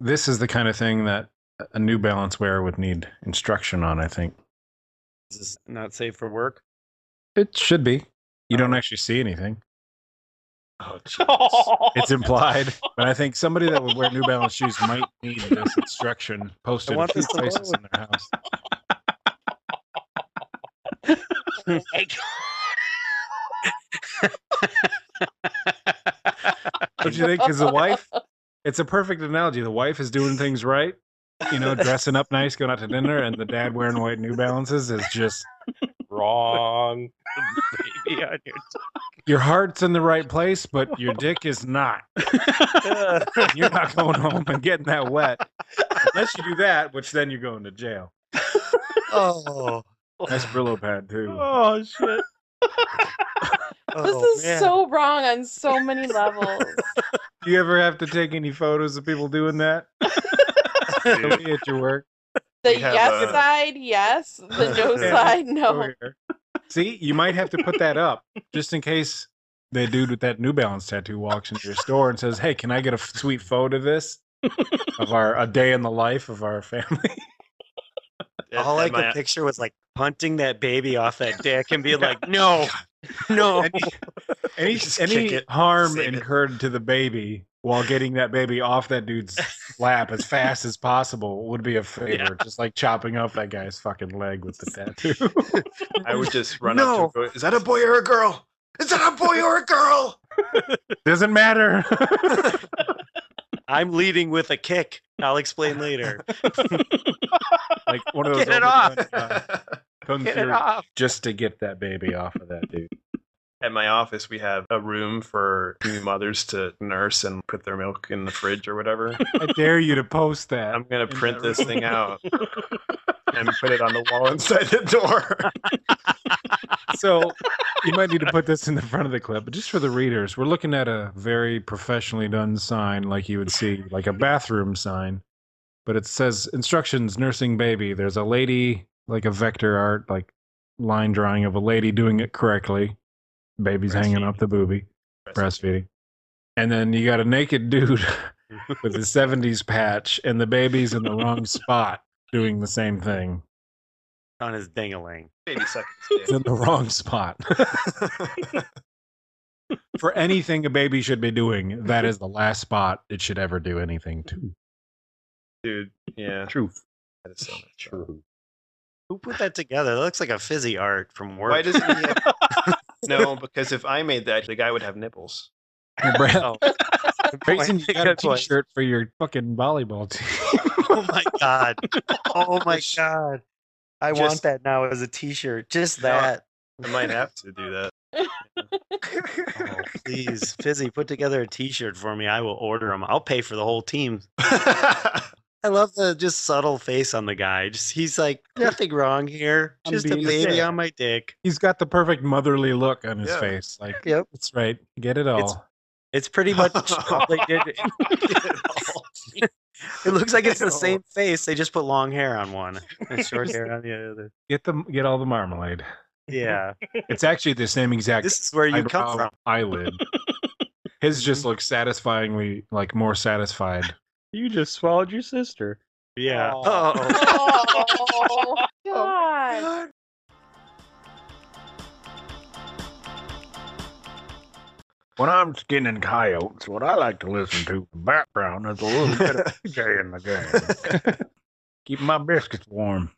this is the kind of thing that a New Balance wearer would need instruction on. I think Is this not safe for work? it should be. You don't oh. actually see anything. Oh, jeez. It's implied, but I think somebody that would wear New Balance shoes might need this instruction posted a want few places in their house. What Don't you think? Because the wife, it's a perfect analogy. The wife is doing things right, you know, dressing up nice, going out to dinner, and the dad wearing white New Balances is just Wrong. Baby on your your heart's in the right place, but your dick is not. You're not going home and getting that wet unless you do that, which then you're going to jail. Oh. Nice Brillo pad too. Oh shit. This Oh, is man. so wrong on so many levels. Do you ever have to take any photos of people doing that? At your work. The We have yes a- side, yes. The no Yeah. side, no. See, you might have to put that up just in case the dude with that New Balance tattoo walks into your store and says, "Hey, can I get a f- sweet photo of this of our a day in the life of our family?" All I Am could picture was like punting that baby off that dick and being like, no, no. any any, any harm save it. incurred to the baby while getting that baby off that dude's lap as fast as possible would be a favor. Just like chopping off that guy's fucking leg with the tattoo. I would just run No. up to him. Is that a boy or a girl? Is that a boy or a girl? Doesn't matter. I'm leading with a kick. I'll explain later. like one of those Get it off. uh, kung Get it fu off. just to get that baby off of that dude. At my office, we have a room for new mothers to nurse and put their milk in the fridge or whatever. I dare you to post that. I'm gonna print this room. thing out and put it on the wall inside the door. so you might need to put this in the front of the clip, but just for the readers, we're looking at a very professionally done sign, like you would see, like a bathroom sign. But it says instructions, nursing baby. There's a lady, like a vector art, like line drawing of a lady doing it correctly. Baby's hanging up the booby, breastfeeding. And then you got a naked dude with a 70s patch, and the baby's in the wrong spot doing the same thing. On his dingaling. Baby sucking It's in the wrong spot. For anything a baby should be doing, that is the last spot it should ever do anything to. Dude, yeah. Truth. That is so much True. Who put that together? That looks like a fizzy art from work. Why doesn't he have... No, because if I made that, the guy would have nipples. Hey, Brad, Oh. Grayson, you got a Good point. t-shirt for your fucking volleyball team. Oh my god. Oh my god. I just- want that now as a t-shirt. Just No. that. I might have to do that. Oh, please, Fizzy, put together a t-shirt for me. I will order them. I'll pay for the whole team. I love the just subtle face on the guy. Just he's like, nothing wrong here. I'm Just a baby sick." on my dick. He's got the perfect motherly look on his Yeah. face. Like, Yep. that's right. Get it all. It's pretty much all they did. It looks like it's the same face. They just put long hair on one and short hair on the other. Get them. Get all the marmalade. Yeah, It's actually the same exact this is where you come from. eyelid. His just mm-hmm. looks satisfyingly like more satisfied. You just swallowed your sister. Yeah. Oh. Oh, oh God. When I'm skinning coyotes, what I like to listen to in the background is a little bit of PJ in the game. Keep my biscuits warm.